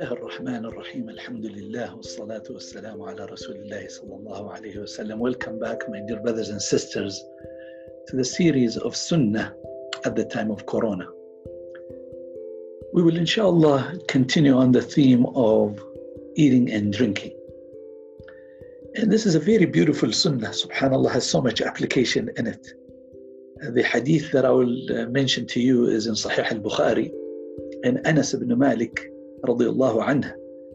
الله الرحمن الرحيم الحمد لله والصلاة والسلام على رسول الله صلى الله عليه وسلم Welcome back my dear brothers and sisters to the series of Sunnah at the time of Corona. We will inshallah continue on the theme of eating and drinking. And this is a very beautiful Sunnah, subhanAllah, has so much application in it. The hadith that I will mention to you is in Sahih al-Bukhari and Anas ibn Malik radiallahu anhu,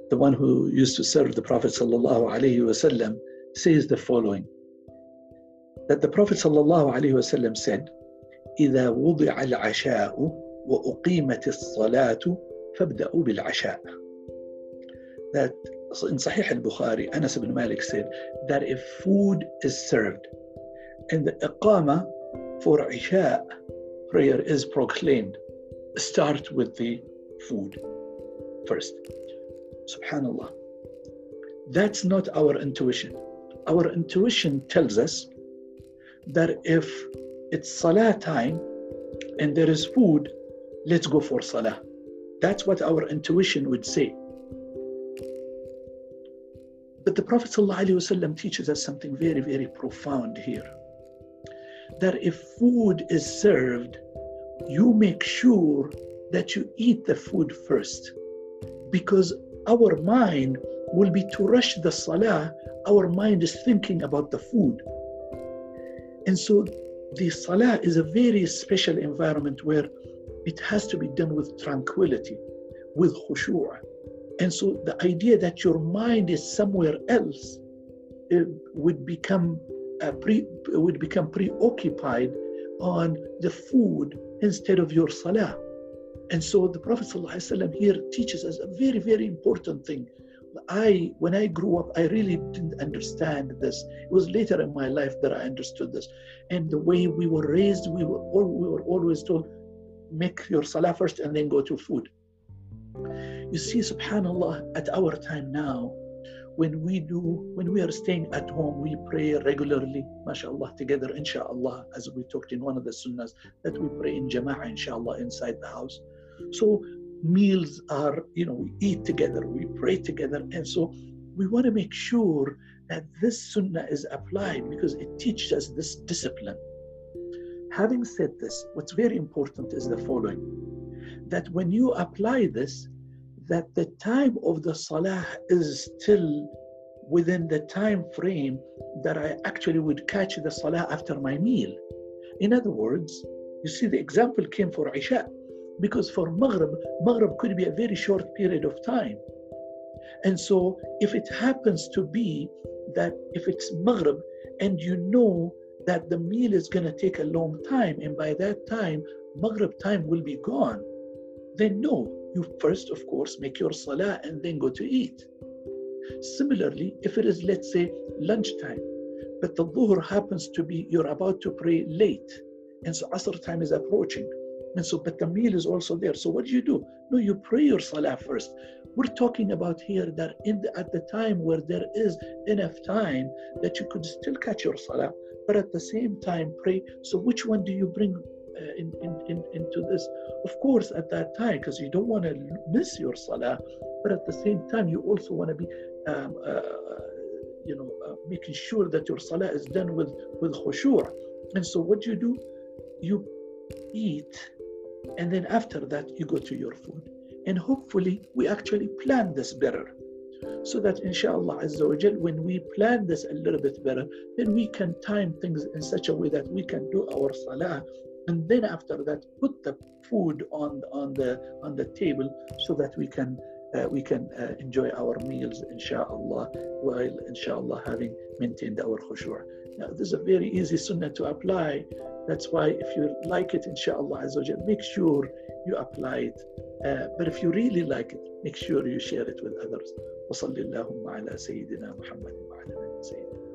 the one who used to serve the Prophet sallallahu alaihi wasallam, says the following: that the Prophet sallallahu alaihi wasallam said, إذا وضع العشاء وأقيمت الصلاة فابدأوا بالعشاء. That in Sahih al-Bukhari, Anas ibn Malik said that if food is served and the iqama for Isha prayer is proclaimed, start with the food first. Subhanallah. That's not our intuition. Our intuition tells us that if it's Salah time and there is food, let's go for Salah. That's what our intuition would say. But the Prophet ﷺ teaches us something very, very profound here. That if food is served, you make sure that you eat the food first because our mind will be to rush the salah, our mind is thinking about the food. And so the salah is a very special environment where it has to be done with tranquility, with khushu'. And so the idea that your mind is somewhere else would become uh, pre, would become preoccupied on the food instead of your salah. And so the Prophet ﷺ here teaches us a very, very important thing. I, when I grew up, I really didn't understand this. It was later in my life that I understood this. And the way we were raised, we were, all, we were always told, make your salah first and then go to food. You see, subhanAllah, at our time now, when we do, when we are staying at home, we pray regularly, mashallah, together, inshallah, as we talked in one of the sunnahs, that we pray in jama'ah, inshallah, inside the house. So meals are, you know, we eat together, we pray together. And so we want to make sure that this sunnah is applied because it teaches us this discipline. Having said this, what's very important is the following that when you apply this, that the time of the salah is still within the time frame that I actually would catch the salah after my meal. In other words, you see, the example came for Isha because for Maghrib, Maghrib could be a very short period of time. And so, if it happens to be that if it's Maghrib and you know that the meal is going to take a long time, and by that time, Maghrib time will be gone, then no, you first, of course, make your salah and then go to eat. Similarly, if it is, let's say, lunchtime, but the dhuhr happens to be you're about to pray late, and so Asr time is approaching, and so, but the meal is also there. So, what do you do? No, you pray your salah first. We're talking about here that in the, at the time where there is enough time that you could still catch your salah, but at the same time pray. So, which one do you bring in, in, in, into this? Of course, at that time, because you don't want to miss your salah, but at the same time, you also want to be, um, uh, you know, uh, making sure that your salah is done with with khushu'. And so, what do you do? You eat and then after that you go to your food and hopefully we actually plan this better so that inshallah when we plan this a little bit better then we can time things in such a way that we can do our salah and then after that put the food on on the on the table so that we can uh, we can uh, enjoy our meals inshallah while inshallah having maintained our khushu' now this is a very easy sunnah to apply. That's why if you like it inshallah azawajal, make sure you apply it. Uh, but if you really like it make sure you share it with others. وصلى اللهم على سيدنا محمد وعلى سيدنا